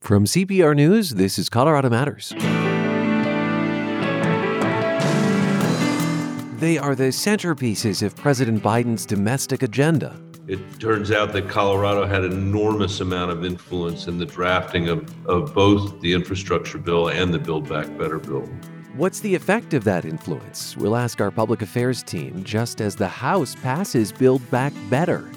From CPR News, this is Colorado Matters. They are the centerpieces of President Biden's domestic agenda. It turns out that Colorado had an enormous amount of influence in the drafting of, of both the infrastructure bill and the Build Back Better bill. What's the effect of that influence? We'll ask our public affairs team just as the House passes Build Back Better.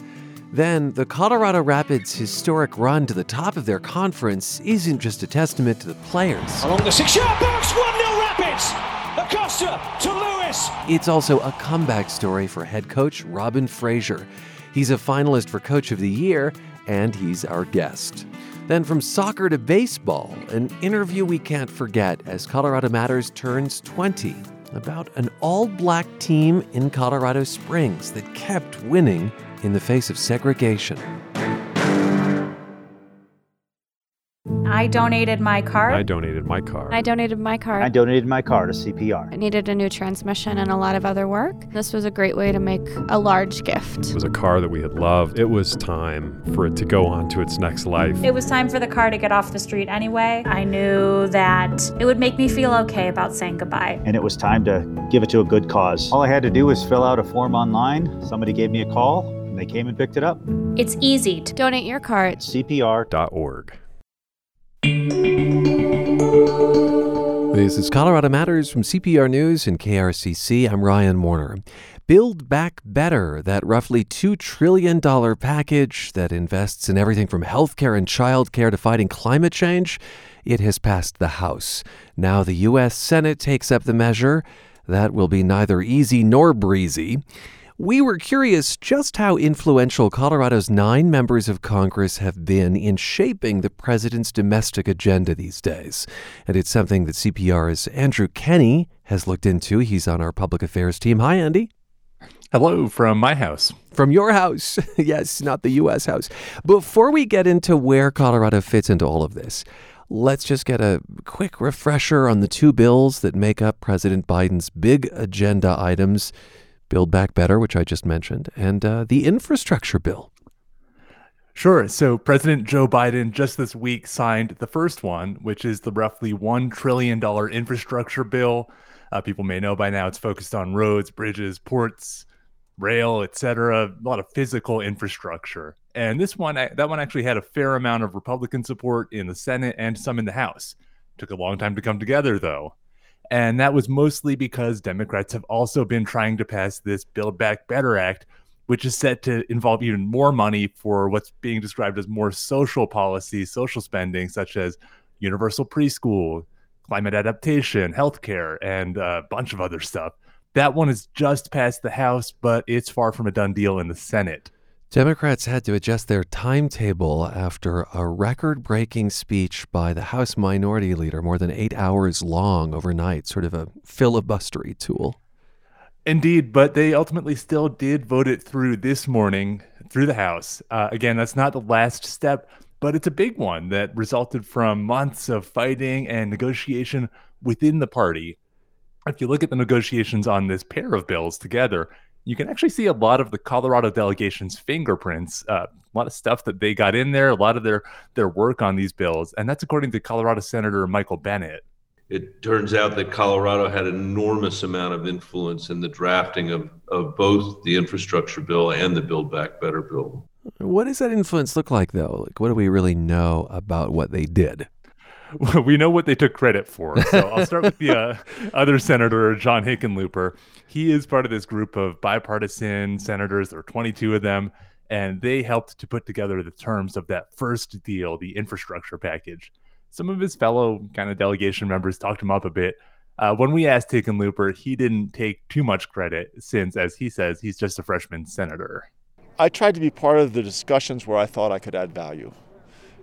Then, the Colorado Rapids' historic run to the top of their conference isn't just a testament to the players. Along the six yard box, 1 0 Rapids! Acosta to Lewis! It's also a comeback story for head coach Robin Fraser. He's a finalist for Coach of the Year, and he's our guest. Then from soccer to baseball, an interview we can't forget as Colorado Matters turns 20 about an all black team in Colorado Springs that kept winning in the face of segregation. I donated my car. I donated my car. I donated my car. I donated my car to CPR. I needed a new transmission and a lot of other work. This was a great way to make a large gift. It was a car that we had loved. It was time for it to go on to its next life. It was time for the car to get off the street anyway. I knew that it would make me feel okay about saying goodbye. And it was time to give it to a good cause. All I had to do was fill out a form online. Somebody gave me a call, and they came and picked it up. It's easy to donate your car at CPR.org. This is Colorado Matters from CPR News and KRCC. I'm Ryan Warner. Build Back Better, that roughly $2 trillion package that invests in everything from healthcare and childcare to fighting climate change, it has passed the House. Now the U.S. Senate takes up the measure. That will be neither easy nor breezy. We were curious just how influential Colorado's nine members of Congress have been in shaping the president's domestic agenda these days. And it's something that CPR's Andrew Kenney has looked into. He's on our public affairs team. Hi, Andy. Hello from my house. From your house. yes, not the U.S. house. Before we get into where Colorado fits into all of this, let's just get a quick refresher on the two bills that make up President Biden's big agenda items Build Back Better, which I just mentioned, and uh, the infrastructure bill. Sure. So President Joe Biden just this week signed the first one, which is the roughly $1 trillion infrastructure bill. Uh, people may know by now it's focused on roads, bridges, ports, rail, etc., a lot of physical infrastructure. And this one, that one actually had a fair amount of Republican support in the Senate and some in the House. Took a long time to come together, though. And that was mostly because Democrats have also been trying to pass this Build Back Better Act, which is set to involve even more money for what's being described as more social policies, social spending, such as universal preschool, climate adaptation, healthcare, and a bunch of other stuff. That one has just passed the House, but it's far from a done deal in the Senate. Democrats had to adjust their timetable after a record breaking speech by the House Minority Leader, more than eight hours long overnight, sort of a filibustery tool. Indeed, but they ultimately still did vote it through this morning through the House. Uh, again, that's not the last step, but it's a big one that resulted from months of fighting and negotiation within the party. If you look at the negotiations on this pair of bills together, you can actually see a lot of the Colorado delegation's fingerprints, uh, a lot of stuff that they got in there, a lot of their their work on these bills, and that's according to Colorado Senator Michael Bennet. It turns out that Colorado had an enormous amount of influence in the drafting of, of both the infrastructure bill and the Build Back Better bill. What does that influence look like, though? Like, what do we really know about what they did? Well, we know what they took credit for. So I'll start with the uh, other senator, John Hickenlooper. He is part of this group of bipartisan senators. There are 22 of them, and they helped to put together the terms of that first deal, the infrastructure package. Some of his fellow kind of delegation members talked him up a bit. Uh, when we asked Hickenlooper, he didn't take too much credit since, as he says, he's just a freshman senator. I tried to be part of the discussions where I thought I could add value.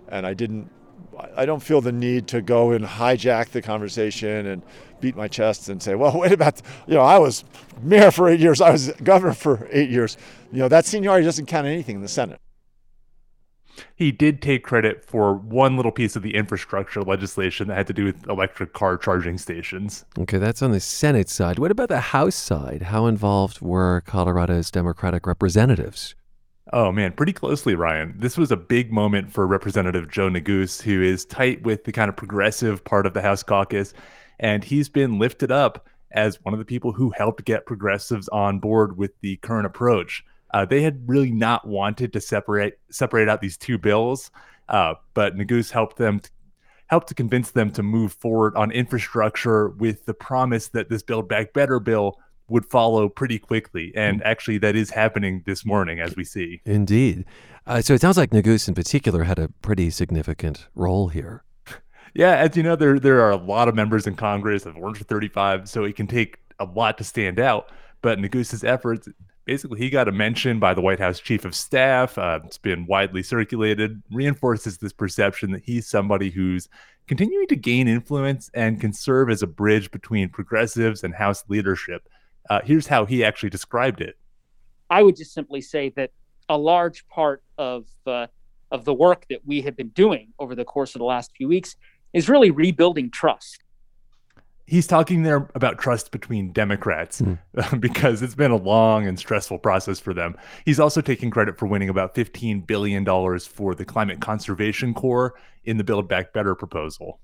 And I didn't I don't feel the need to go and hijack the conversation and beat my chest and say, well, wait about, you know, I was mayor for eight years, I was governor for eight years. You know, that seniority doesn't count anything in the Senate. He did take credit for one little piece of the infrastructure legislation that had to do with electric car charging stations. Okay, that's on the Senate side. What about the House side? How involved were Colorado's Democratic representatives? Oh man, pretty closely, Ryan. This was a big moment for Representative Joe Neguse, who is tight with the kind of progressive part of the House caucus, and he's been lifted up as one of the people who helped get progressives on board with the current approach. Uh, they had really not wanted to separate separate out these two bills, uh, but Neguse helped them to, helped to convince them to move forward on infrastructure with the promise that this Build Back Better bill would follow pretty quickly. And actually, that is happening this morning as we see. Indeed. Uh, so it sounds like Neguse in particular had a pretty significant role here. Yeah, as you know, there there are a lot of members in Congress of Orange 35, so it can take a lot to stand out. But Neguse's efforts, basically, he got a mention by the White House Chief of Staff. Uh, it's been widely circulated, reinforces this perception that he's somebody who's continuing to gain influence and can serve as a bridge between progressives and House leadership. Uh, here's how he actually described it. I would just simply say that a large part of uh, of the work that we have been doing over the course of the last few weeks is really rebuilding trust. He's talking there about trust between Democrats mm. because it's been a long and stressful process for them. He's also taking credit for winning about $15 billion for the Climate Conservation Corps in the Build Back Better proposal.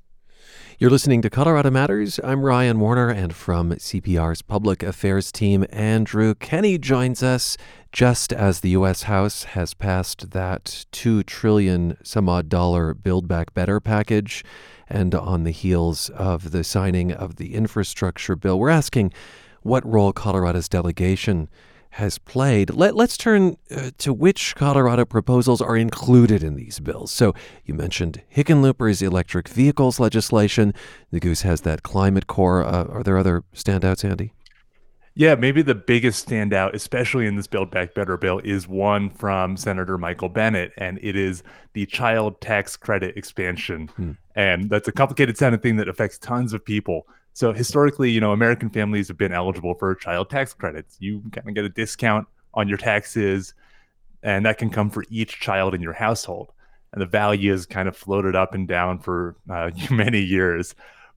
You're listening to Colorado Matters. I'm Ryan Warner, and from CPR's Public Affairs team, Andrew Kenney joins us just as the U.S. House has passed that two trillion some odd dollar Build Back Better package, and on the heels of the signing of the infrastructure bill. We're asking what role Colorado's delegation has played. Let, us turn uh, to which Colorado proposals are included in these bills. So you mentioned Hickenlooper's electric vehicles legislation. Neguse has that climate corps. Uh, are there other standouts, Andy? Yeah, maybe the biggest standout, especially in this Build Back Better bill, is one from Senator Michael Bennet, and it is the child tax credit expansion. Hmm. And that's a complicated sounding thing that affects tons of people. So historically, you know, American families have been eligible for child tax credits. You kind of get a discount on your taxes, and that can come for each child in your household. And the value is kind of floated up and down for uh, many years.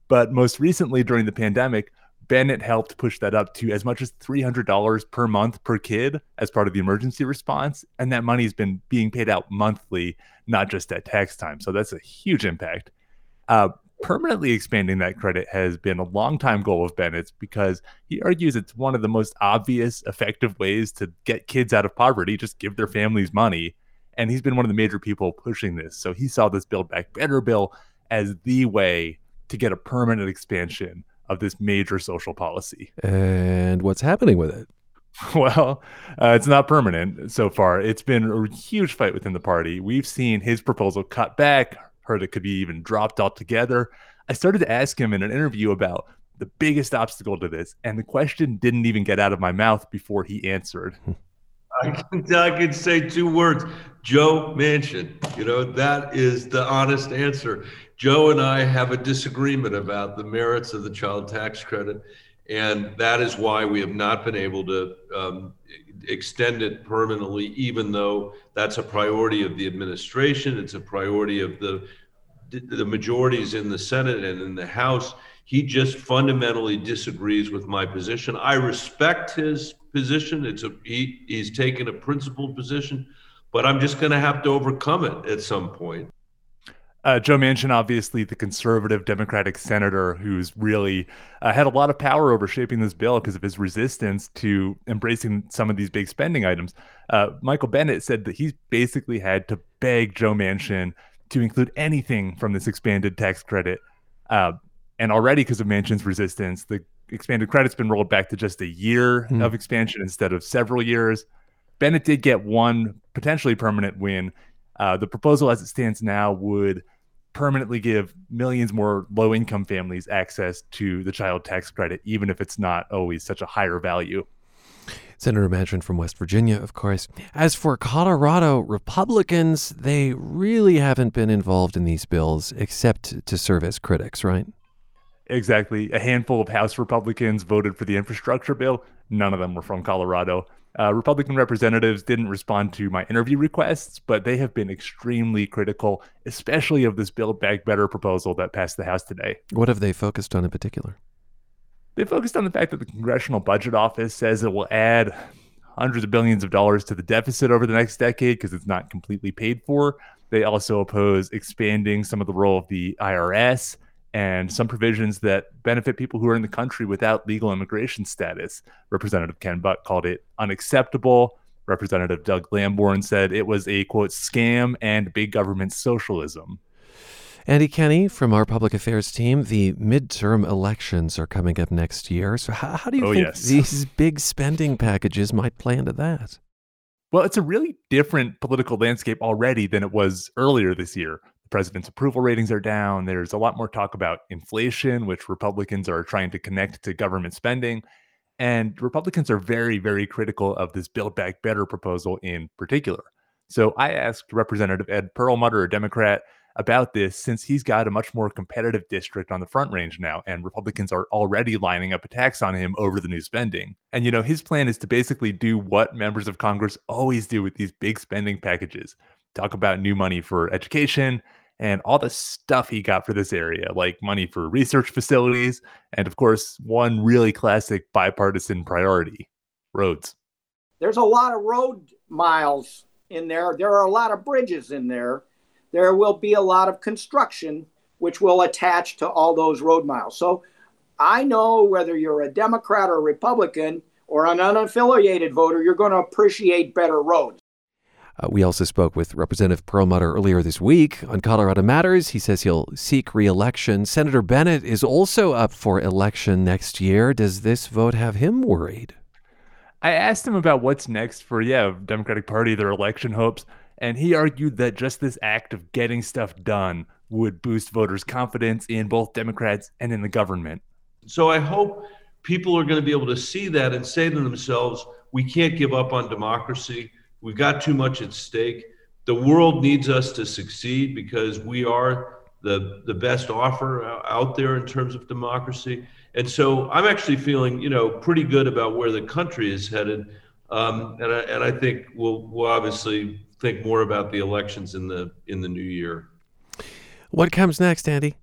But most recently, during the pandemic, Bennet helped push that up to as much as $300 per month per kid as part of the emergency response. And that money has been being paid out monthly, not just at tax time. So that's a huge impact. Uh, permanently expanding that credit has been a long-time goal of Bennet's because he argues it's one of the most obvious, effective ways to get kids out of poverty. Just give their families money. And he's been one of the major people pushing this. So he saw this Build Back Better bill as the way to get a permanent expansion of this major social policy. And what's happening with it? Well, uh, it's not permanent so far. It's been a huge fight within the party. We've seen his proposal cut back, heard it could be even dropped altogether. I started to ask him in an interview about the biggest obstacle to this, and the question didn't even get out of my mouth before he answered. I can, I can say two words Joe Manchin. You know, that is the honest answer. Joe and I have a disagreement about the merits of the child tax credit. And that is why we have not been able to um, extend it permanently, even though that's a priority of the administration. It's a priority of the the majorities in the Senate and in the House. He just fundamentally disagrees with my position. I respect his position. It's a he, he's taken a principled position, but I'm just going to have to overcome it at some point. Uh, Joe Manchin, obviously the conservative Democratic senator who's really uh, had a lot of power over shaping this bill because of his resistance to embracing some of these big spending items. Uh, Michael Bennet said that he's basically had to beg Joe Manchin to include anything from this expanded tax credit. Uh, and already, because of Manchin's resistance, the expanded credit's been rolled back to just a year mm. of expansion instead of several years. Bennet did get one potentially permanent win uh, the proposal as it stands now would permanently give millions more low income families access to the child tax credit, even if it's not always such a higher value. Senator Manchin from West Virginia, of course. As for Colorado Republicans, they really haven't been involved in these bills except to serve as critics, right? Exactly. A handful of House Republicans voted for the infrastructure bill. None of them were from Colorado. Uh, Republican representatives didn't respond to my interview requests, but they have been extremely critical, especially of this Build Back Better proposal that passed the House today. What have they focused on in particular? They focused on the fact that the Congressional Budget Office says it will add hundreds of billions of dollars to the deficit over the next decade because it's not completely paid for. They also oppose expanding some of the role of the IRS and some provisions that benefit people who are in the country without legal immigration status. Representative Ken Buck called it unacceptable. Representative Doug Lamborn said it was a quote scam and big government socialism. Andy Kenney from our public affairs team, the midterm elections are coming up next year. So, how, how do you oh, think yes. these big spending packages might play into that? Well, it's a really different political landscape already than it was earlier this year. The president's approval ratings are down. There's a lot more talk about inflation, which Republicans are trying to connect to government spending. And Republicans are very, very critical of this Build Back Better proposal in particular. So I asked Representative Ed Perlmutter, a Democrat, about this since he's got a much more competitive district on the front range now, and Republicans are already lining up attacks on him over the new spending. And, you know, his plan is to basically do what members of Congress always do with these big spending packages talk about new money for education and all the stuff he got for this area, like money for research facilities, and of course, one really classic bipartisan priority roads. There's a lot of road miles in there, there are a lot of bridges in there there will be a lot of construction which will attach to all those road miles. So I know whether you're a Democrat or a Republican or an unaffiliated voter, you're going to appreciate better roads. Uh, we also spoke with Representative Perlmutter earlier this week on Colorado Matters. He says he'll seek reelection. Senator Bennet is also up for election next year. Does this vote have him worried? I asked him about what's next for, yeah, Democratic Party, their election hopes. And he argued that just this act of getting stuff done would boost voters' confidence in both Democrats and in the government. So I hope people are going to be able to see that and say to themselves, we can't give up on democracy. We've got too much at stake. The world needs us to succeed because we are the, the best offer out there in terms of democracy. And so I'm actually feeling, you know, pretty good about where the country is headed. Um, and, I, and I think we'll, we'll obviously think more about the elections in the in the new year. What comes next, Andy?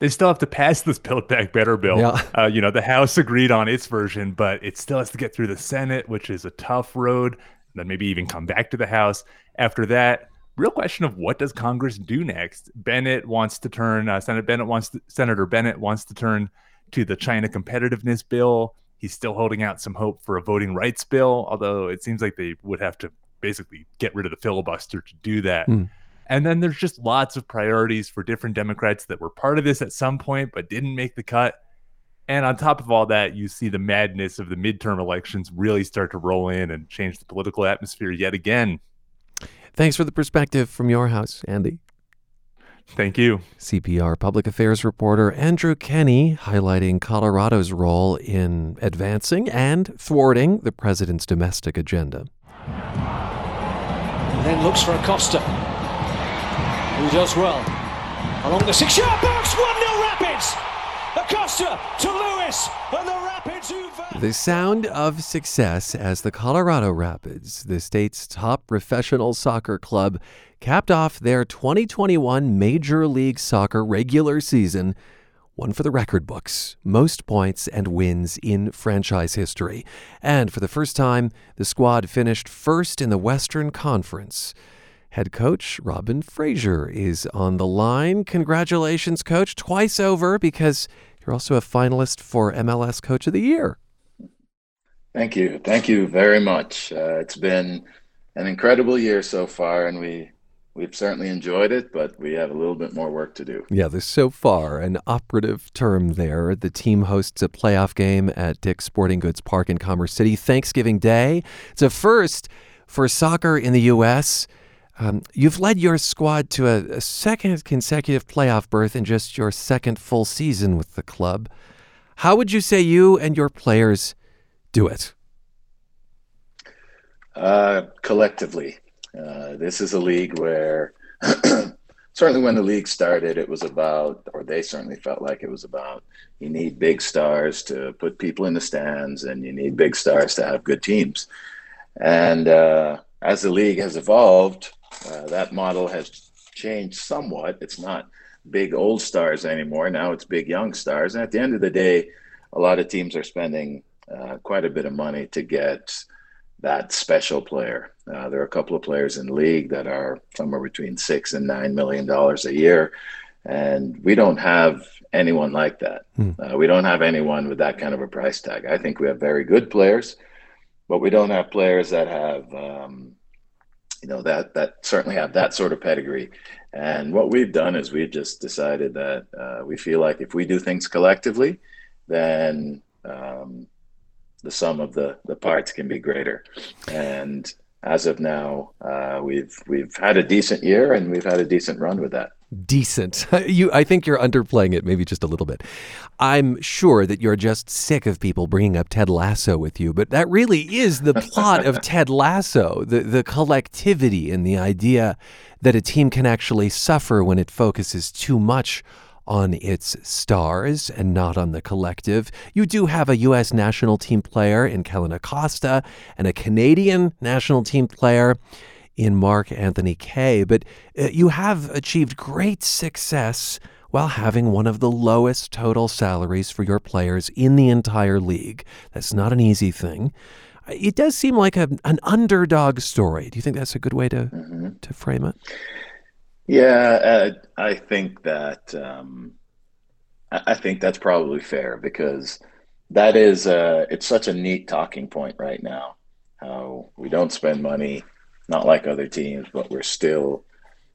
They still have to pass this Build Back Better bill. Yeah. Uh, you know, the House agreed on its version, but it still has to get through the Senate, which is a tough road. Then maybe even come back to the House. After that, real question of what does Congress do next? Bennet wants to turn. Uh, Senate Bennet wants to, Senator Bennet wants to turn to the China competitiveness bill. He's still holding out some hope for a voting rights bill, although it seems like they would have to basically get rid of the filibuster to do that. Mm. And then there's just lots of priorities for different Democrats that were part of this at some point but didn't make the cut. And on top of all that, you see the madness of the midterm elections really start to roll in and change the political atmosphere yet again. Thanks for the perspective from your house, Andy. Thank you. CPR public affairs reporter Andrew Kenney highlighting Colorado's role in advancing and thwarting the president's domestic agenda then looks for Acosta, who does well. Along the six yard box, 1 0 Rapids! Acosta to Lewis, and the Rapids who. The sound of success as the Colorado Rapids, the state's top professional soccer club, capped off their 2021 Major League Soccer regular season one for the record books, most points and wins in franchise history. And for the first time, the squad finished first in the Western Conference. Head coach Robin Fraser is on the line. Congratulations, coach, twice over because you're also a finalist for MLS Coach of the Year. Thank you. Thank you very much. Uh, it's been an incredible year so far, and we we've certainly enjoyed it, but we have a little bit more work to do. Yeah, there's so far an operative term there. The team hosts a playoff game at Dick's Sporting Goods Park in Commerce City Thanksgiving Day. It's a first for soccer in the U.S. Um, you've led your squad to a, a second consecutive playoff berth in just your second full season with the club. How would you say you and your players do it? Uh, collectively, uh, this is a league where certainly when the league started, it was about, or they certainly felt like it was about, you need big stars to put people in the stands and you need big stars to have good teams. And uh, as the league has evolved, uh, that model has changed somewhat. It's not big old stars anymore. Now it's big young stars. And at the end of the day, a lot of teams are spending uh, quite a bit of money to get that special player. Uh, there are a couple of players in the league that are somewhere between six and nine million dollars a year, and we don't have anyone like that. Hmm. Uh, we don't have anyone with that kind of a price tag. I think we have very good players, but we don't have players that have, um, you know, that that certainly have that sort of pedigree. And what we've done is we've just decided that uh, we feel like if we do things collectively, then um, the sum of the the parts can be greater. And as of now, uh, we've we've had a decent year and we've had a decent run with that. Decent. You, I think you're underplaying it, maybe just a little bit. I'm sure that you're just sick of people bringing up Ted Lasso with you, but that really is the plot of Ted Lasso: the the collectivity and the idea that a team can actually suffer when it focuses too much on its stars and not on the collective. You do have a U.S. national team player in Kellyn Acosta and a Canadian national team player in Mark Anthony Kaye, but uh, you have achieved great success while having one of the lowest total salaries for your players in the entire league. That's not an easy thing. It does seem like a, an underdog story. Do you think that's a good way to mm-hmm. to frame it? Yeah, uh, I think that um, I think that's probably fair because that is uh, it's such a neat talking point right now. How we don't spend money, not like other teams, but we're still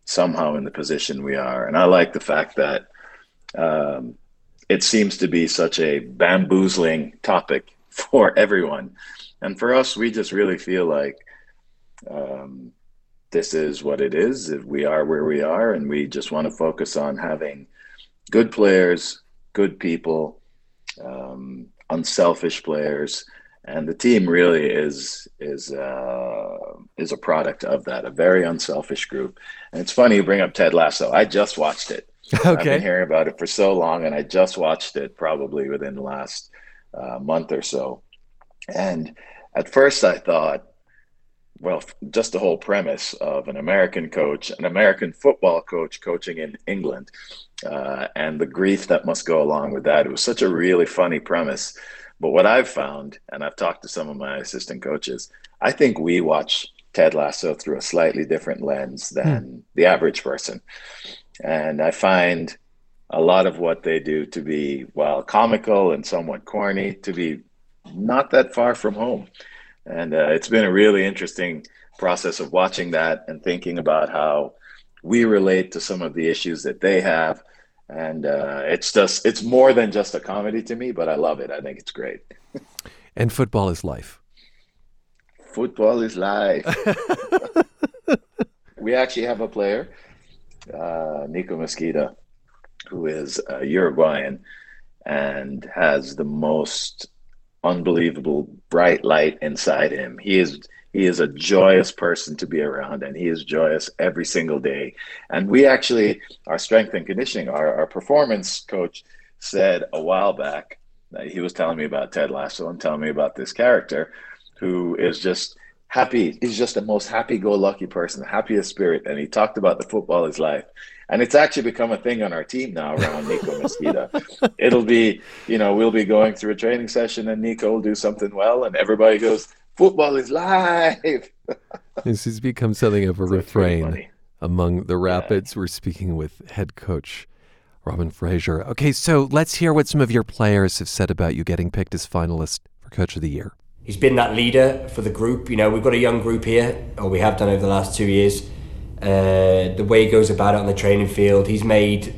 somehow in the position we are. And I like the fact that um, it seems to be such a bamboozling topic for everyone, and for us, we just really feel like. Um, this is what it is. We are where we are, and we just want to focus on having good players, good people, um, unselfish players, and the team really is is uh, is a product of that. A very unselfish group. And it's funny you bring up Ted Lasso. I just watched it. Okay. I've been hearing about it for so long, and I just watched it probably within the last uh, month or so. And at first, I thought well, just the whole premise of an American coach, an American football coach coaching in England, uh, and the grief that must go along with that. It was such a really funny premise. But what I've found, and I've talked to some of my assistant coaches, I think we watch Ted Lasso through a slightly different lens than hmm. the average person. And I find a lot of what they do to be, while comical and somewhat corny, to be not that far from home. And uh, it's been a really interesting process of watching that and thinking about how we relate to some of the issues that they have. And uh, it's just, it's more than just a comedy to me, but I love it. I think it's great. and football is life. Football is life. we actually have a player, uh, Nico Mezquida, who is a Uruguayan and has the most unbelievable bright light inside him. He is he is a joyous person to be around and he is joyous every single day. And we actually our strength and conditioning, our, our performance coach said a while back that he was telling me about Ted Lasso and telling me about this character who is just happy. He's just the most happy-go-lucky person, the happiest spirit. And he talked about the football his life and it's actually become a thing on our team now around Nico Mezquida. It'll be, you know, we'll be going through a training session and Nico will do something well, and everybody goes, "Football is live." this has become something of a refrain among the Rapids. Yeah. We're speaking with head coach Robin Fraser. Okay, so let's hear what some of your players have said about you getting picked as finalist for Coach of the Year. He's been that leader for the group. You know, we've got a young group here, or we have done over the last two years uh, the way he goes about it on the training field. He's made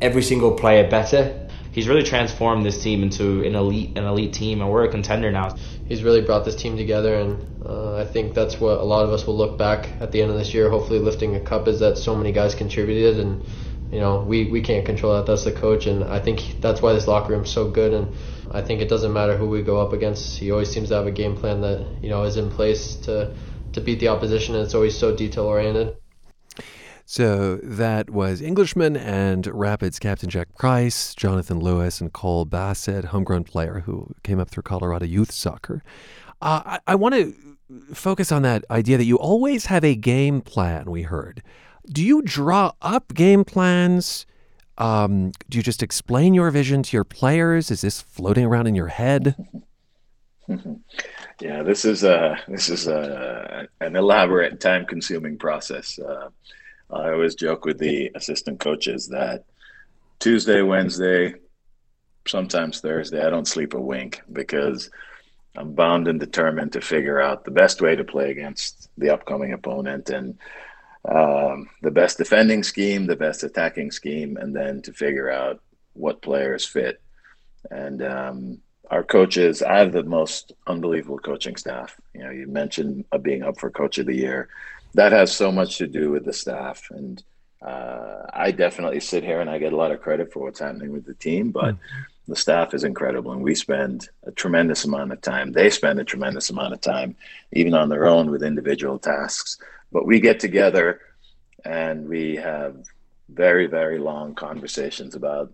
every single player better. He's really transformed this team into an elite an elite team, and we're a contender now. He's really brought this team together, and uh, I think that's what a lot of us will look back at the end of this year, hopefully lifting a cup, is that so many guys contributed, and you know we, we can't control that. That's the coach, and I think that's why this locker room's so good. And I think it doesn't matter who we go up against. He always seems to have a game plan that you know is in place to to beat the opposition, and it's always so detail oriented. So that was Englishman and Rapids captain Jack Price, Jonathan Lewis, and Cole Bassett, homegrown player who came up through Colorado youth soccer. Uh, I, I want to focus on that idea that you always have a game plan, we heard. Do you draw up game plans? Um, do you just explain your vision to your players? Is this floating around in your head? yeah, this is a this is a an elaborate, time-consuming process. Uh, I always joke with the assistant coaches that Tuesday, Wednesday, sometimes Thursday, I don't sleep a wink because I'm bound and determined to figure out the best way to play against the upcoming opponent and um, the best defending scheme, the best attacking scheme, and then to figure out what players fit. And um, our coaches, I have the most unbelievable coaching staff. You know, you mentioned uh, being up for coach of the year. That has so much to do with the staff. And uh, I definitely sit here and I get a lot of credit for what's happening with the team, but mm-hmm. the staff is incredible. And we spend a tremendous amount of time. They spend a tremendous amount of time, even on their own with individual tasks. But we get together and we have very, very long conversations about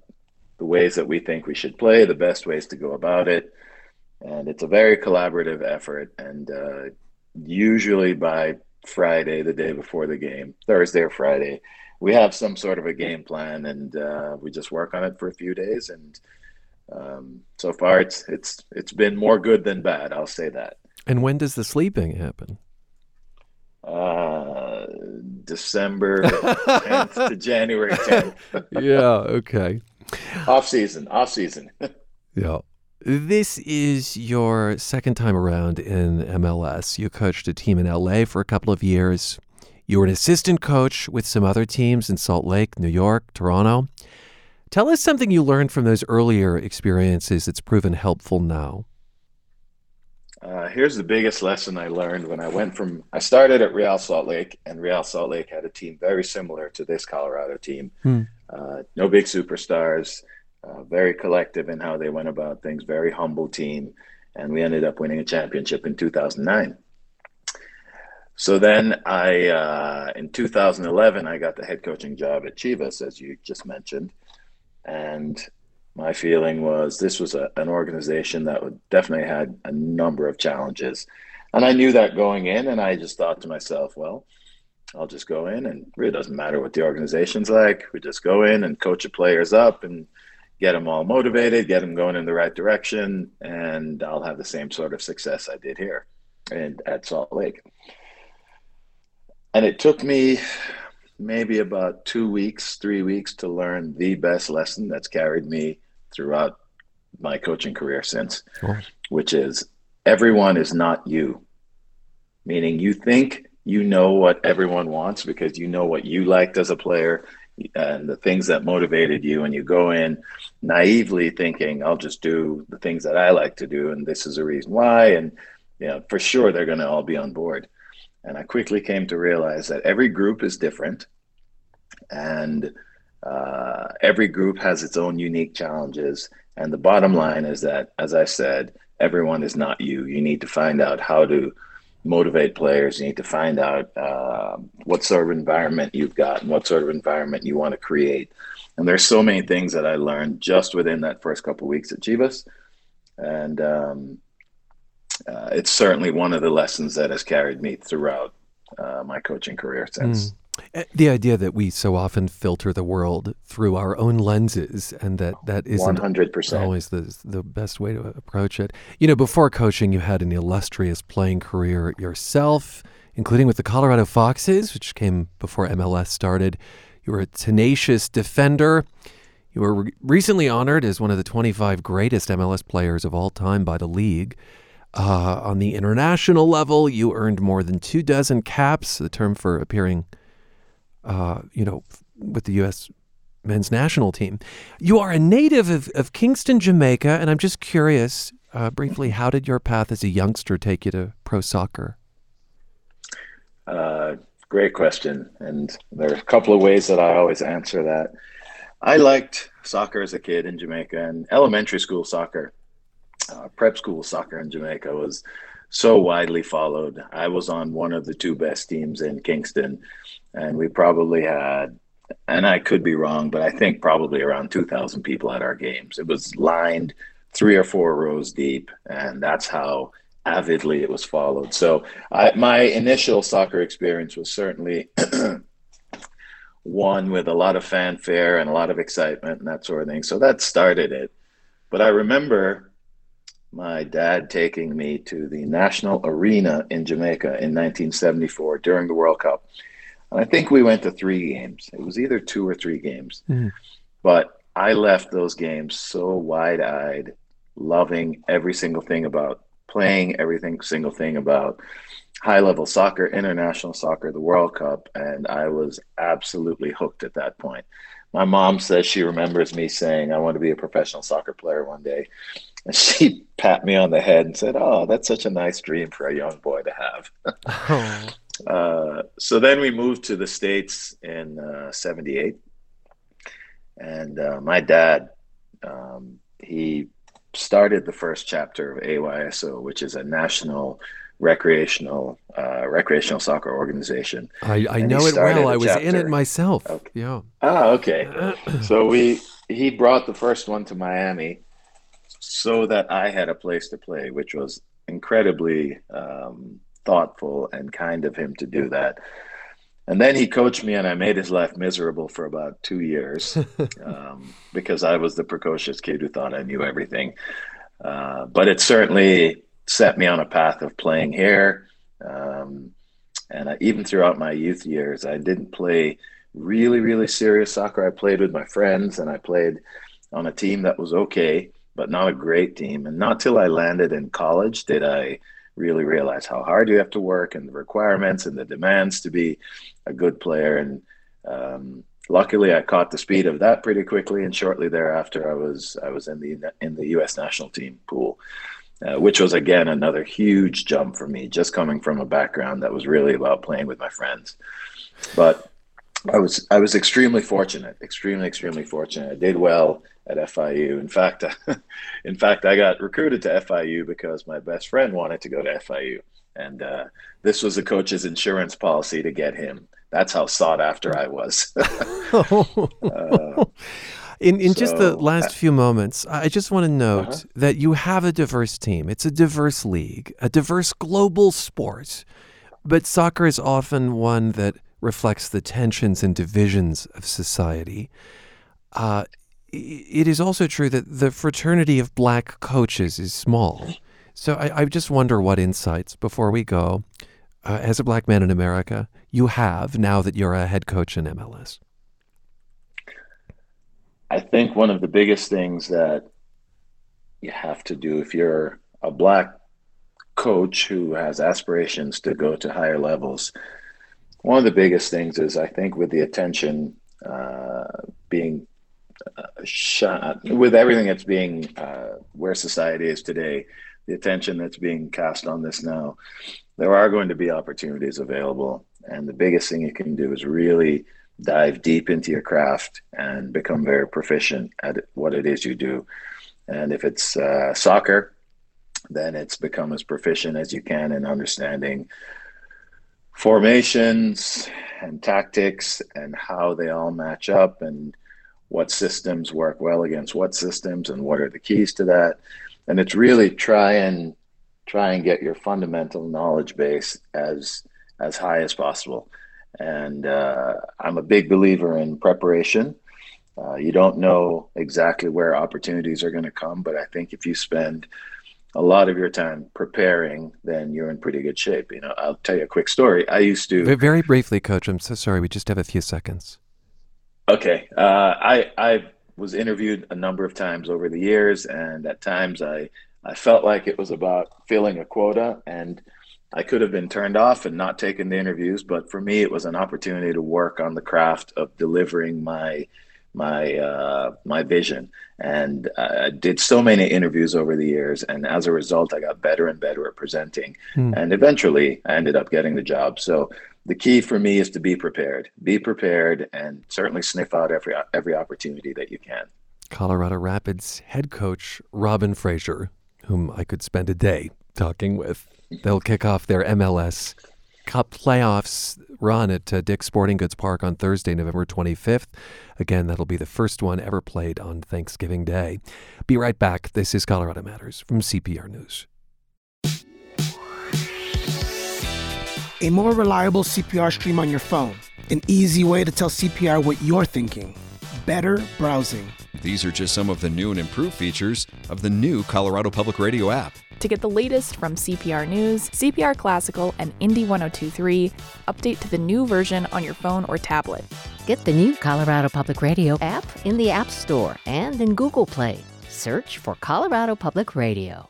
the ways that we think we should play, the best ways to go about it. And it's a very collaborative effort. And uh, usually by Friday, the day before the game, Thursday or Friday, we have some sort of a game plan and uh, we just work on it for a few days. And um, so far, it's it's it's been more good than bad. I'll say that. And when does the sleeping happen? Uh, December 10th to January 10th. yeah. Okay off season, off season. yeah. This is your second time around in MLS. You coached a team in LA for a couple of years. You were an assistant coach with some other teams in Salt Lake, New York, Toronto. Tell us something you learned from those earlier experiences that's proven helpful now. Uh, here's the biggest lesson I learned when I went from I started at Real Salt Lake, and Real Salt Lake had a team very similar to this Colorado team. Hmm. Uh, no big superstars, uh, very collective in how they went about things, very humble team, and we ended up winning a championship in 2009. So then I, uh, in 2011, I got the head coaching job at Chivas, as you just mentioned, and my feeling was this was a, an organization that would definitely had a number of challenges. And I knew that going in, and I just thought to myself, well, I'll just go in, and it really doesn't matter what the organization's like. We just go in and coach the players up and get them all motivated, get them going in the right direction, and I'll have the same sort of success I did here and at Salt Lake. And it took me maybe about two weeks, three weeks to learn the best lesson that's carried me throughout my coaching career since, which is everyone is not you. Meaning you think you know what everyone wants because you know what you liked as a player uh, and the things that motivated you and you go in naively thinking I'll just do the things that I like to do and this is a reason why and you know for sure they're going to all be on board and I quickly came to realize that every group is different and uh, every group has its own unique challenges. And the bottom line is that, as I said, everyone is not you. You need to find out how to motivate players. You need to find out uh, what sort of environment you've got and what sort of environment you want to create. And there's so many things that I learned just within that first couple weeks at Chivas. And um, uh, it's certainly one of the lessons that has carried me throughout uh, my coaching career since. Mm. The idea that we so often filter the world through our own lenses, and that that isn't 100%. always the the best way to approach it. You know, before coaching, you had an illustrious playing career yourself, including with the Colorado Foxes, which came before MLS started. You were a tenacious defender. You were re- recently honored as one of the 25 greatest MLS players of all time by the league. Uh, on the international level, you earned more than two dozen caps, the term for appearing, uh, you know, with the U.S. men's national team. You are a native of, of Kingston, Jamaica, and I'm just curious, uh, briefly, how did your path as a youngster take you to pro soccer? Great question, and there are a couple of ways that I always answer that. I liked soccer as a kid in Jamaica and elementary school soccer uh, prep school soccer in Jamaica was so widely followed. I was on one of the two best teams in Kingston, and we probably had, and I could be wrong, but I think probably around 2,000 people at our games. It was lined three or four rows deep, and that's how avidly it was followed. So I, my initial soccer experience was certainly one with a lot of fanfare and a lot of excitement and that sort of thing. So that started it. But I remember my dad taking me to the National Arena in Jamaica in 1974 during the World Cup. And I think we went to three games. It was either two or three games. Mm. But I left those games so wide eyed, loving every single thing about playing, everything single thing about high level soccer, international soccer, the World Cup. And I was absolutely hooked at that point. My mom says she remembers me saying, I want to be a professional soccer player one day. And she pat me on the head and said, Oh, that's such a nice dream for a young boy to have. Oh. uh, so then we moved to the States in uh, 78. And uh, my dad, um, he started the first chapter of AYSO, which is a national recreational uh, recreational soccer organization. I, I know it well. I was in it chapter- myself. Yeah. Ah, okay. so we he brought the first one to Miami so that I had a place to play, which was incredibly um, thoughtful and kind of him to do that. And then he coached me, and I made his life miserable for about two years um, because I was the precocious kid who thought I knew everything. Uh, but it certainly set me on a path of playing here. Um, and I, even throughout my youth years, I didn't play really, really serious soccer. I played with my friends and I played on a team that was okay, but not a great team. And not till I landed in college did I really realize how hard you have to work and the requirements and the demands to be a good player. And um, luckily, I caught the speed of that pretty quickly. And shortly thereafter, I was I was in the in the U.S. national team pool. Uh, which was again another huge jump for me, just coming from a background that was really about playing with my friends. But I was I was extremely fortunate, extremely extremely fortunate. I did well at FIU. In fact, in fact, I got recruited to FIU because my best friend wanted to go to FIU, and uh, this was the coach's insurance policy to get him. That's how sought after I was. Uh, In in just the last uh, few moments, I just want to note Uh-huh. that you have a diverse team. It's a diverse league, a diverse global sport. But soccer is often one that reflects the tensions and divisions of society. Uh, it is also true that the fraternity of black coaches is small. So I, I just wonder what insights, before we go, uh, as a black man in America, you have now that you're a head coach in MLS. I think one of the biggest things that you have to do if you're a black coach who has aspirations to go to higher levels, one of the biggest things is I think with the attention uh, being uh, shot, with everything that's being uh, where society is today, the attention that's being cast on this now, there are going to be opportunities available. And the biggest thing you can do is really dive deep into your craft and become very proficient at what it is you do. And if it's uh, soccer, then it's become as proficient as you can in understanding formations and tactics and how they all match up and what systems work well against what systems and what are the keys to that. And it's really try and try and get your fundamental knowledge base as as high as possible. And uh, I'm a big believer in preparation. Uh, you don't know exactly where opportunities are going to come, but I think if you spend a lot of your time preparing, then you're in pretty good shape. You know, I'll tell you a quick story. I used to Very briefly, Coach, I'm so sorry. We just have a few seconds. Okay. Uh, I I was interviewed a number of times over the years, and at times I I felt like it was about filling a quota, and I could have been turned off and not taken the interviews. But for me, it was an opportunity to work on the craft of delivering my my uh, my vision. And I did so many interviews over the years, and as a result, I got better and better at presenting. Hmm. And eventually, I ended up getting the job. So the key for me is to be prepared. Be prepared, and certainly sniff out every every opportunity that you can. Colorado Rapids head coach Robin Fraser, whom I could spend a day talking with. They'll kick off their MLS Cup playoffs run at uh, Dick's Sporting Goods Park on Thursday, November 25th. Again, that'll be the first one ever played on Thanksgiving Day. Be right back. This is Colorado Matters from CPR News. A more reliable CPR stream on your phone. An easy way to tell CPR what you're thinking. Better browsing. These are just some of the new and improved features of the new Colorado Public Radio app. To get the latest from CPR News, CPR Classical, and Indie 1023, update to the new version on your phone or tablet. Get the new Colorado Public Radio app in the App Store and in Google Play. Search for Colorado Public Radio.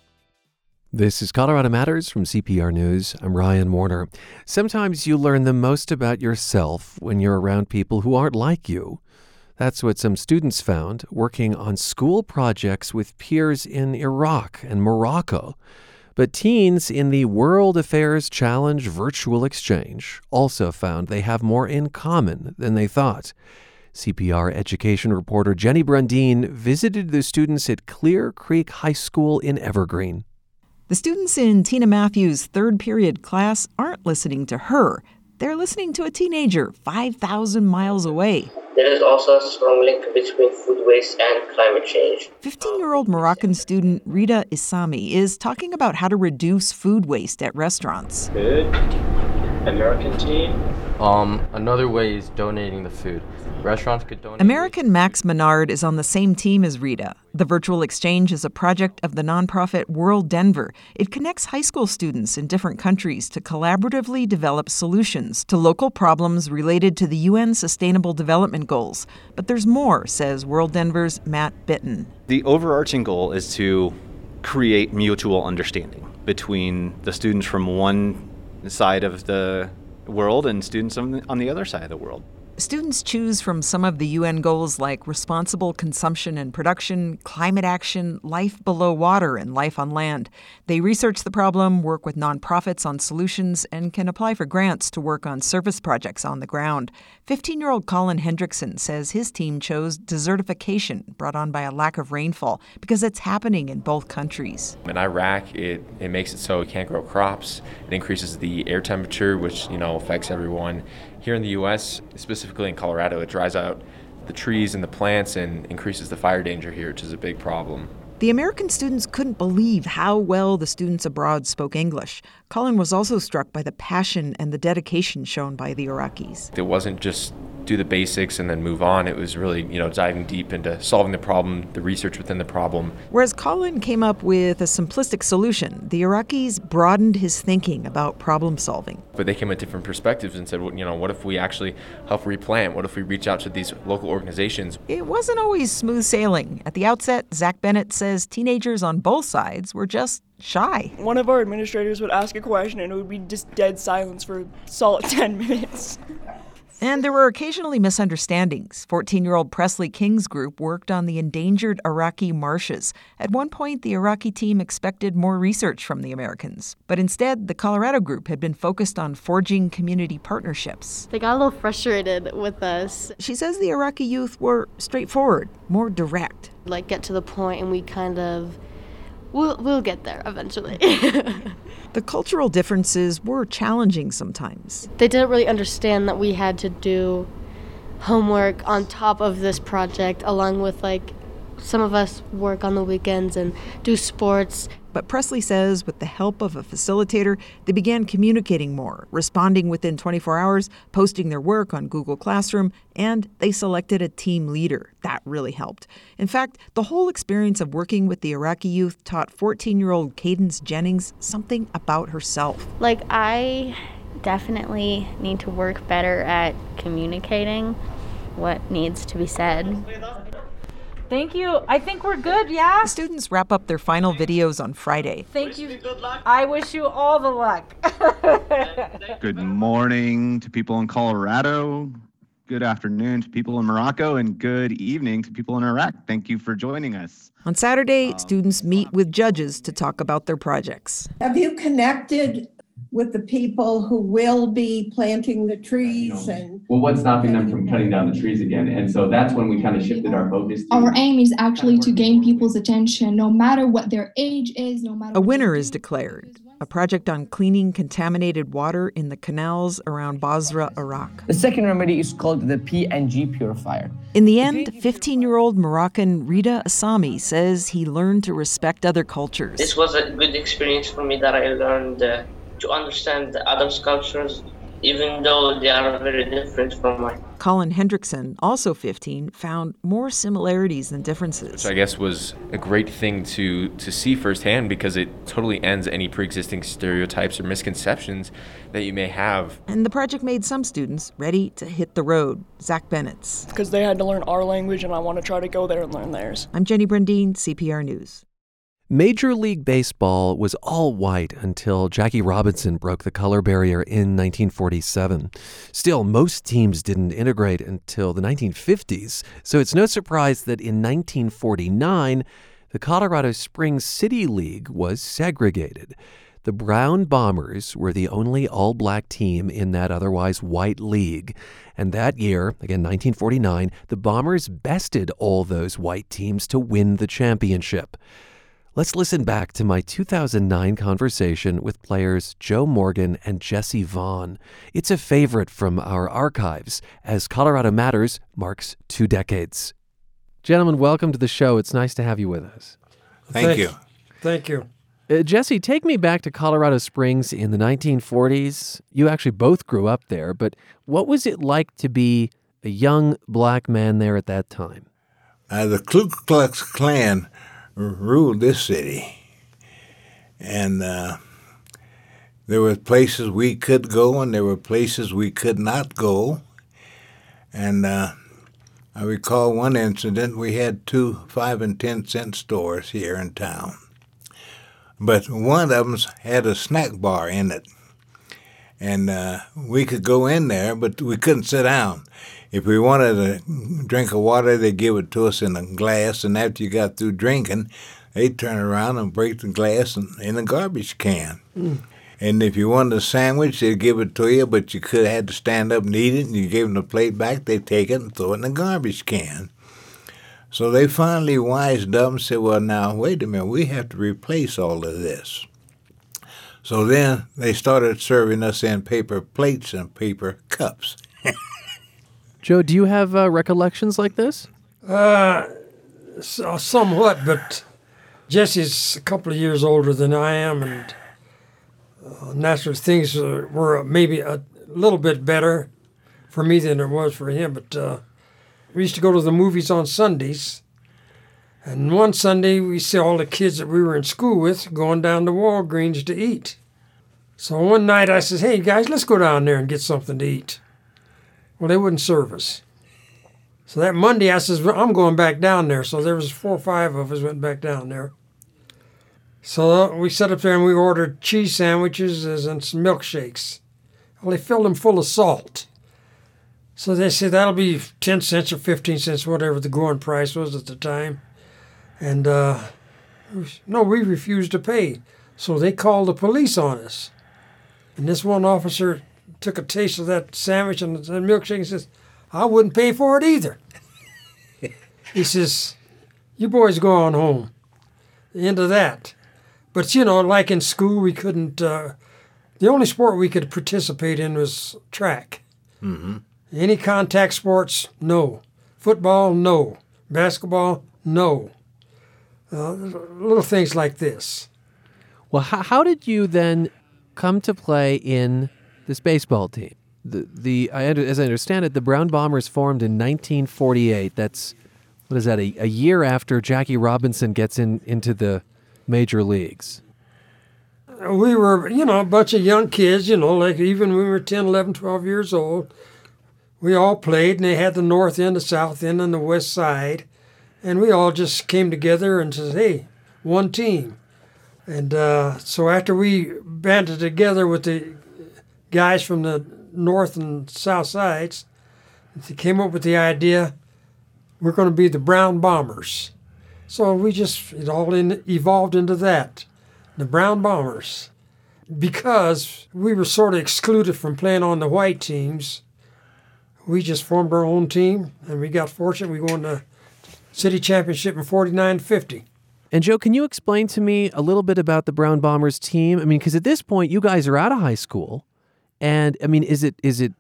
This is Colorado Matters from CPR News. I'm Ryan Warner. Sometimes you learn the most about yourself when you're around people who aren't like you. That's what some students found working on school projects with peers in Iraq and Morocco. But teens in the World Affairs Challenge virtual exchange also found they have more in common than they thought. CPR education reporter Jenny Brundin visited the students at Clear Creek High School in Evergreen. The students in Tina Matthews' third period class aren't listening to her. They're listening to a teenager 5,000 miles away. There is also a strong link between food waste and climate change. 15 year old Moroccan student Rita Isami is talking about how to reduce food waste at restaurants. Good. American team. Um, another way is donating the food. Restaurants could donate. American Max Menard is on the same team as Rita. The virtual exchange is a project of the nonprofit World Denver. It connects high school students in different countries to collaboratively develop solutions to local problems related to the UN Sustainable Development Goals. But there's more, says World Denver's Matt Bitton. The overarching goal is to create mutual understanding between the students from one side of the world and students on the other side of the world. Students choose from some of the UN goals like responsible consumption and production, climate action, life below water, and life on land. They research the problem, work with nonprofits on solutions, and can apply for grants to work on service projects on the ground. 15 year old Colin Hendrickson says his team chose desertification brought on by a lack of rainfall because it's happening in both countries. In Iraq, it, it makes it so it can't grow crops. It increases the air temperature, which you know affects everyone. Here in the U.S., specifically in Colorado, it dries out the trees and the plants and increases the fire danger here, which is a big problem. The American students couldn't believe how well the students abroad spoke English. Colin was also struck by the passion and the dedication shown by the Iraqis. It wasn't just do the basics and then move on. It was really, you know, diving deep into solving the problem, the research within the problem. Whereas Colin came up with a simplistic solution, the Iraqis broadened his thinking about problem solving. But they came with different perspectives and said, well, you know, what if we actually help replant? What if we reach out to these local organizations? It wasn't always smooth sailing. At the outset, Zach Bennett says teenagers on both sides were just shy. One of our administrators would ask a question and it would be just dead silence for solid 10 minutes. And there were occasionally misunderstandings. 14 year old Presley King's group worked on the endangered Iraqi marshes. At one point, the Iraqi team expected more research from the Americans. But instead, the Colorado group had been focused on forging community partnerships. They got a little frustrated with us. She says the Iraqi youth were straightforward, more direct. Like, get to the point, and we kind of. We'll, we'll get there eventually. The cultural differences were challenging sometimes. They didn't really understand that we had to do homework on top of this project, along with like some of us work on the weekends and do sports. But Presley says with the help of a facilitator, they began communicating more, responding within 24 hours, posting their work on Google Classroom, and they selected a team leader. That really helped. In fact, the whole experience of working with the Iraqi youth taught 14 year old Cadence Jennings something about herself. Like, I definitely need to work better at communicating what needs to be said. Thank you. I think we're good, yeah? The students wrap up their final videos on Friday. Thank you. I wish you all the luck. good morning to people in Colorado. Good afternoon to people in Morocco and good evening to people in Iraq. Thank you for joining us. On Saturday, um, students meet uh, with judges to talk about their projects. Have you connected with the people who will be planting the trees and well what's stopping them from cutting down the trees again and so that's when we kind of shifted our focus to our aim is actually to gain people's attention no matter what their age is no matter a winner is declared a project on cleaning contaminated water in the canals around Basra, Iraq. The second remedy is called the PNG purifier. In the end, 15 year old Moroccan Rita Asami says he learned to respect other cultures. This was a good experience for me that I learned uh, to understand the other cultures even though they are very different from mine. Colin Hendrickson, also 15, found more similarities than differences. Which I guess was a great thing to, to see firsthand because it totally ends any pre existing stereotypes or misconceptions that you may have. And the project made some students ready to hit the road. Zach Bennett's. Because they had to learn our language, and I want to try to go there and learn theirs. I'm Jenny Brundin, CPR News. Major League Baseball was all white until Jackie Robinson broke the color barrier in 1947. Still, most teams didn't integrate until the 1950s, so it's no surprise that in 1949, the Colorado Springs City League was segregated. The Brown Bombers were the only all black team in that otherwise white league. And that year, again 1949, the Bombers bested all those white teams to win the championship. Let's listen back to my 2009 conversation with players Joe Morgan and Jesse Vaughn. It's a favorite from our archives as Colorado Matters marks two decades. Gentlemen, welcome to the show. It's nice to have you with us. Thank, Thank you. Thank you. Uh, Jesse, take me back to Colorado Springs in the 1940s. You actually both grew up there, but what was it like to be a young black man there at that time? Uh, the Ku Klux Klan ruled this city. And uh, there were places we could go, and there were places we could not go. And uh, I recall one incident we had two five and ten cent stores here in town. But one of them had a snack bar in it. And uh, we could go in there, but we couldn't sit down if we wanted a drink of water, they'd give it to us in a glass, and after you got through drinking, they'd turn around and break the glass in, in a garbage can. Mm. And if you wanted a sandwich, they'd give it to you, but you could have had to stand up and eat it, and you gave them the plate back, they'd take it and throw it in the garbage can. So they finally wised up and said, well, now, wait a minute, we have to replace all of this. So then they started serving us in paper plates and paper cups. Joe, do you have uh, recollections like this? Uh, so, somewhat, but Jesse's a couple of years older than I am, and uh, naturally things were maybe a little bit better for me than it was for him. But uh, we used to go to the movies on Sundays, and one Sunday we saw all the kids that we were in school with going down to Walgreens to eat. So one night I says, "Hey guys, let's go down there and get something to eat." Well, they wouldn't serve us. So that Monday, I says, I'm going back down there. So there was four or five of us went back down there. So we sat up there and we ordered cheese sandwiches and some milkshakes. Well, they filled them full of salt. So they said that'll be 10 cents or 15 cents, whatever the going price was at the time. And uh, no, we refused to pay. So they called the police on us. And this one officer took a taste of that sandwich and the milkshake and says, I wouldn't pay for it either. he says, You boys go on home. The end of that. But, you know, like in school, we couldn't, uh, the only sport we could participate in was track. Mm-hmm. Any contact sports, no. Football, no. Basketball, no. Uh, little things like this. Well, how, how did you then come to play in this baseball team. The the I, as I understand it, the Brown Bombers formed in 1948. That's what is that? A, a year after Jackie Robinson gets in into the major leagues. We were, you know, a bunch of young kids, you know, like even when we were 10, 11, 12 years old. We all played, and they had the north end, the south end, and the west side. And we all just came together and said, hey, one team. And uh, so after we banded together with the guys from the north and south sides. They came up with the idea we're going to be the Brown Bombers. So we just, it all in, evolved into that the Brown Bombers. Because we were sort of excluded from playing on the white teams, we just formed our own team and we got fortunate. We won the city championship in 49 50. And Joe, can you explain to me a little bit about the Brown Bombers team? I mean, because at this point, you guys are out of high school. And I mean, is it is it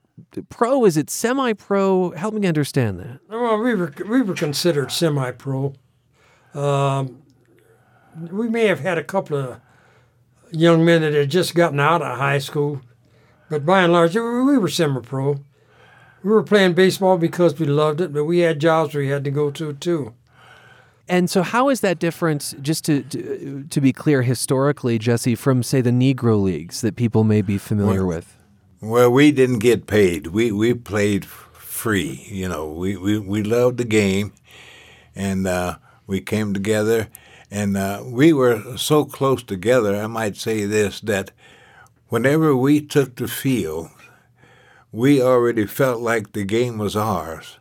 pro? Is it semi-pro? Help me understand that. Well, we were we were considered semi-pro. Um, we may have had a couple of young men that had just gotten out of high school, But by and large, we were semi-pro. We were playing baseball because we loved it, but we had jobs we had to go to too. And so, how is that different? Just to, to to be clear, historically, Jesse, from say the Negro leagues that people may be familiar Well, with. Well, we didn't get paid. We we played free. You know, we we, we loved the game, and uh, we came together, and uh, we were so close together. I might say this that whenever we took the field, we already felt like the game was ours.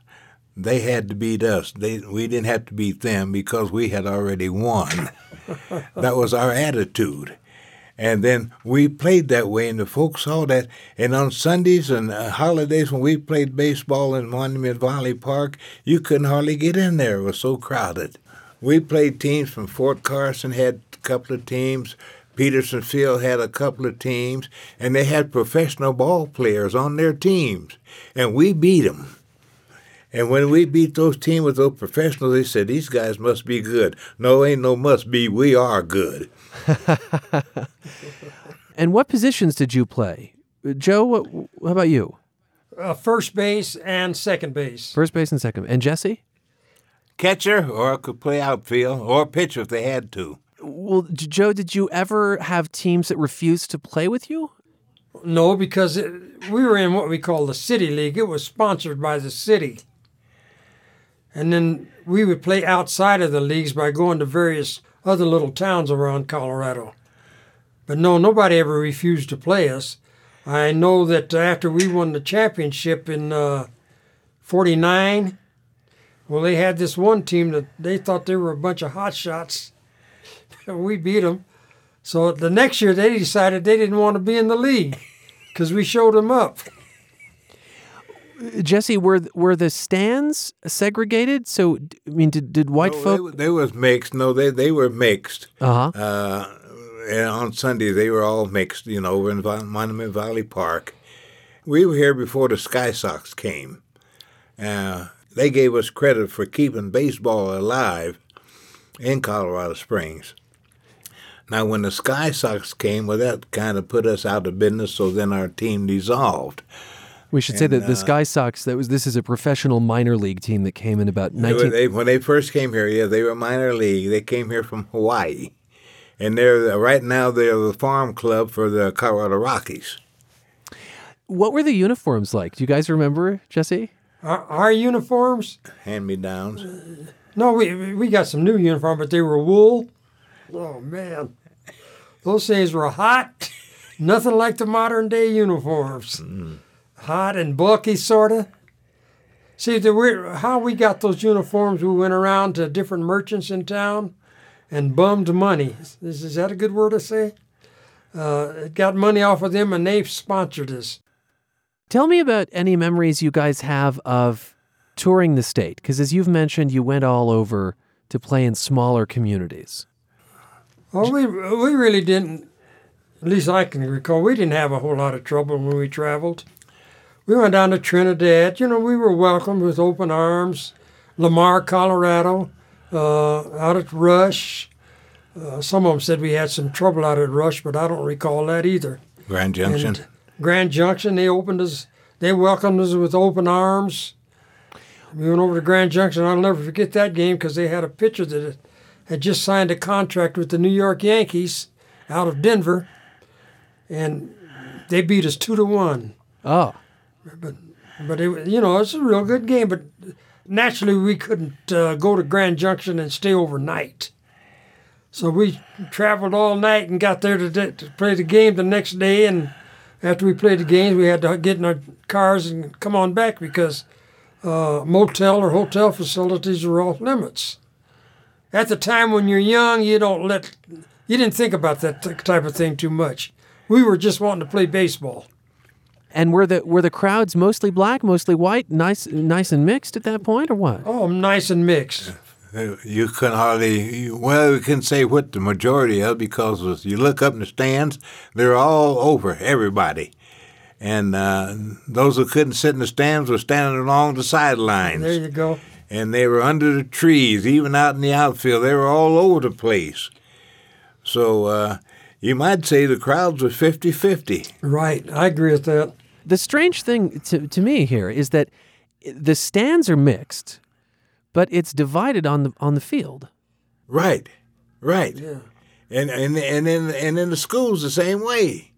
They had to beat us. They we didn't have to beat them because we had already won. that was our attitude. And then we played that way, and the folks saw that. And on Sundays and uh, holidays, when we played baseball in Monument Valley Park, you couldn't hardly get in there. It was so crowded. We played teams from Fort Carson, had a couple of teams. Petersonville had a couple of teams, and they had professional ball players on their teams, and we beat them. And when we beat those teams with those professionals, they said, These guys must be good. No, ain't no must be. We are good. And what positions did you play, Joe? What, how about you? Uh, first base and second base. First base and second, and Jesse. Catcher, or could play outfield, or pitcher if they had to. Well, Joe, did you ever have teams that refused to play with you? No, because it, we were in what we call the city league. It was sponsored by the city. And then we would play outside of the leagues by going to various other little towns around Colorado. But no, nobody ever refused to play us. I know that after we won the championship in uh, 49, well, they had this one team that they thought they were a bunch of hot shots. we beat them. So the next year they decided they didn't want to be in the league because we showed them up. Jesse, were were the stands segregated? So, I mean, did, did white No, folk? They, they was mixed. No, they they were mixed. Uh-huh. Uh, and on Sunday they were all mixed. You know, over in Monument Valley Park. We were here before the Sky Sox came. Uh, they gave us credit for keeping baseball alive in Colorado Springs. Now, when the Sky Sox came, well, that kind of put us out of business. So then our team dissolved. We should say And, that the uh, Sky Sox. That was this is a professional minor league team that came in about They were- 19. they- when they first came here, yeah, they were minor league. They came here from Hawaii, and they're right now they're the farm club for the Colorado Rockies. What were the uniforms like? Do you guys remember, Jesse? Our, our uniforms? Hand me downs. No, we we got some new uniform, but they were wool. Oh man, those things were hot. Nothing like the modern day uniforms. Hot and bulky, sorta. See, the we how we got those uniforms? We went around to different merchants in town and bummed money. Is, is that a good word to say? Uh, got money off of them, and they sponsored us. Tell me about any memories you guys have of touring the state, because as you've mentioned, you went all over to play in smaller communities. Well, we we really didn't. At least I can recall, we didn't have a whole lot of trouble when we traveled. We went down to Trinidad. You know, we were welcomed with open arms. Lamar, Colorado, uh, out at Rush. Uh, some of them said we had some trouble out at Rush, but I don't recall that either. Grand Junction. And Grand Junction, they opened us. They welcomed us with open arms. We went over to Grand Junction. I'll never forget that game because they had a pitcher that had just signed a contract with the New York Yankees out of Denver, and they beat us two to one. Oh, But but it, you know it's a real good game. But naturally we couldn't uh, go to Grand Junction and stay overnight. So we traveled all night and got there to, to play the game the next day. And after we played the games, we had to get in our cars and come on back because uh, motel or hotel facilities were off limits. At the time when you're young, you don't let you didn't think about that t- type of thing too much. We were just wanting to play baseball. And were the were the crowds mostly black, mostly white, nice nice and mixed at that point, or what? Oh, nice and mixed. Uh, You couldn't hardly, well, we couldn't say what the majority of because as you look up in the stands, they're all over everybody. And uh, those who couldn't sit in the stands were standing along the sidelines. There you go. And they were under the trees, even out in the outfield. They were all over the place. So, uh, you might say the crowds were 50 50. Right. I agree with that. The strange thing to, to me here is that the stands are mixed, but it's divided on the on the field. Right. Right. Yeah. And and and in and in the schools the same way.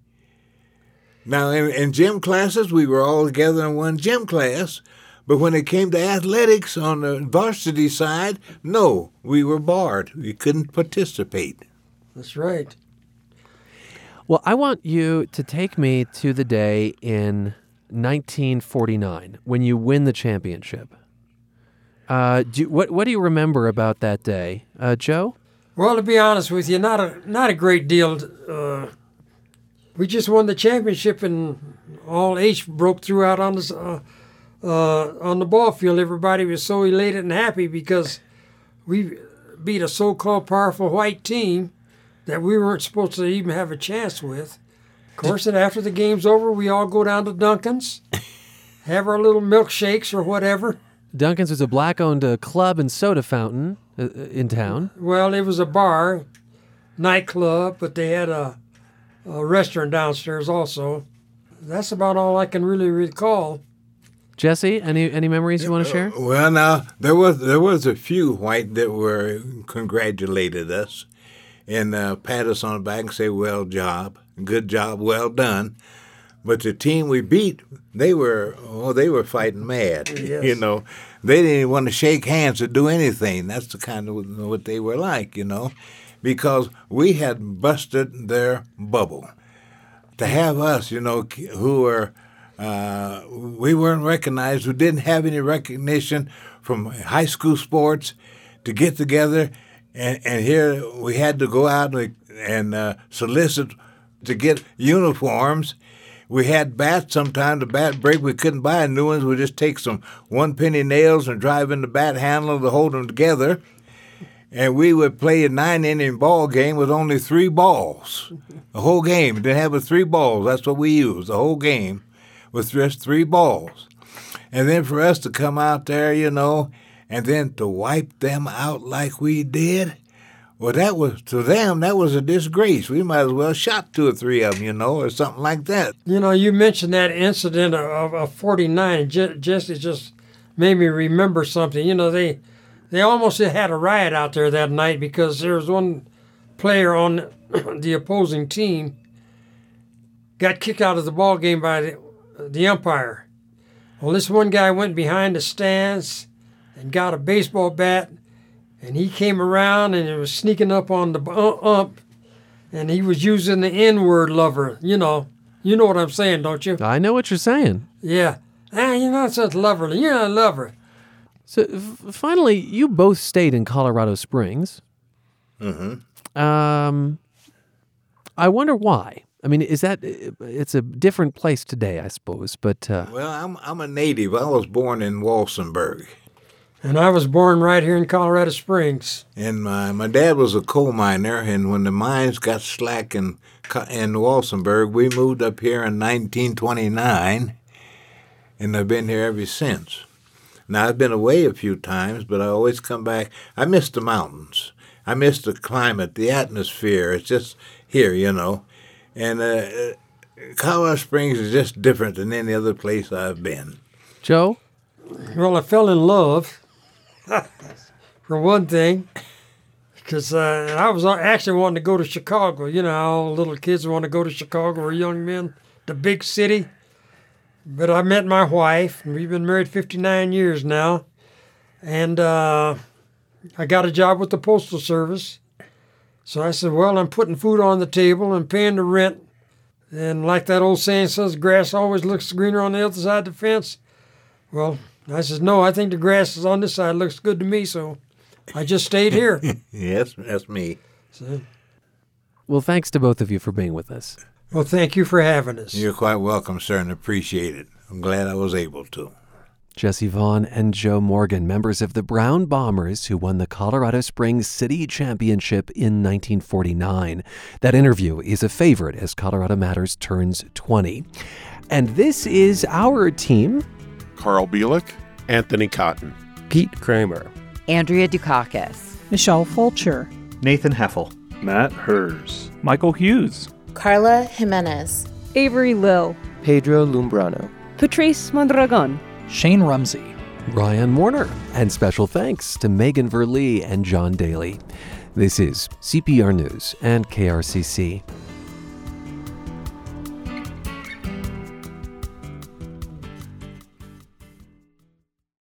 Now in, in gym classes we were all together in one gym class, but when it came to athletics on the varsity side, no, we were barred. We couldn't participate. That's right. Well, I want you to take me to the day in 1949 when you win the championship. Uh, do, what what do you remember about that day, uh, Joe? Well, to be honest with you, not a not a great deal. Uh, we just won the championship, and all H broke through out on the uh, uh, on the ball field. Everybody was so elated and happy because we beat a so-called powerful white team that we weren't supposed to even have a chance with. Of course, and after the game's over, we all go down to Duncan's, have our little milkshakes or whatever. Duncan's was a black-owned uh, club and soda fountain uh, in town. Well, it was a bar, nightclub, but they had a, a restaurant downstairs also. That's about all I can really recall. Jesse, any any memories you want to share? Well, now there was there was a few white that were congratulated us and uh, pat us on the back and say, "Well job, good job, well done." But the team we beat, they were oh, they were fighting mad. Yes. You know, they didn't want to shake hands or do anything. That's the kind of what they were like. You know, because we had busted their bubble. To have us, you know, who were uh, we weren't recognized, who didn't have any recognition from high school sports, to get together and, and here we had to go out and, and uh, solicit to get uniforms. We had bats sometimes. The bat break, we couldn't buy new ones. We just take some one penny nails and drive in the bat handle to hold them together. And we would play a nine inning ball game with only three balls. The whole game. Didn't have but three balls. That's what we used. The whole game with just three balls. And then for us to come out there, you know, and then to wipe them out like we did, well, that was to them that was a disgrace. We might as well shot two or three of them, you know, or something like that. You know, you mentioned that incident of, of 49. Je- Jesse just made me remember something. You know, they they almost had a riot out there that night because there was one player on the opposing team got kicked out of the ball game by the, the umpire. Well, this one guy went behind the stands and got a baseball bat, and he came around and it was sneaking up on the ump, and he was using the N-word lover. You know, you know what I'm saying, don't you? I know what you're saying. Yeah. Ah, you're not such a lover. You're not a lover. So f- finally, you both stayed in Colorado Springs. Mm-hmm. Um, I wonder why. I mean, is that it's a different place today, I suppose. But uh, well, I'm I'm a native. I was born in Walsenburg. And I was born right here in Colorado Springs. And my, my dad was a coal miner, and when the mines got slack in, in Walsenburg, we moved up here in 1929, and I've been here ever since. Now, I've been away a few times, but I always come back. I miss the mountains. I miss the climate, the atmosphere. It's just here, you know. And uh, Colorado Springs is just different than any other place I've been. Joe? Well, I fell in love for one thing, because uh, I was actually wanting to go to Chicago. You know how little kids want to go to Chicago or young men, the big city. But I met my wife, and we've been married 59 years now. And uh, I got a job with the Postal Service. So I said, Well, I'm putting food on the table and paying the rent. And like that old saying says, grass always looks greener on the other side of the fence. Well, I says, no, I think the grass is on this side. looks good to me, so I just stayed here. yes, that's me. So, well, thanks to both of you for being with us. Well, thank you for having us. You're quite welcome, sir, and appreciate it. I'm glad I was able to. Jesse Vaughn and Joe Morgan, members of the Brown Bombers who won the Colorado Springs City Championship in 1949. That interview is a favorite as Colorado Matters turns 20. And this is our team Carl Bielik, Anthony Cotton, Pete Kramer, Andrea Dukakis, Michelle Fulcher, Nathan Heffel, Matt Hers, Michael Hughes, Carla Jimenez, Avery Lill, Pedro Lumbrano, Patrice Mondragon, Shane Rumsey, Ryan Warner, and special thanks to Megan Verlee and John Daley. This is CPR News and KRCC.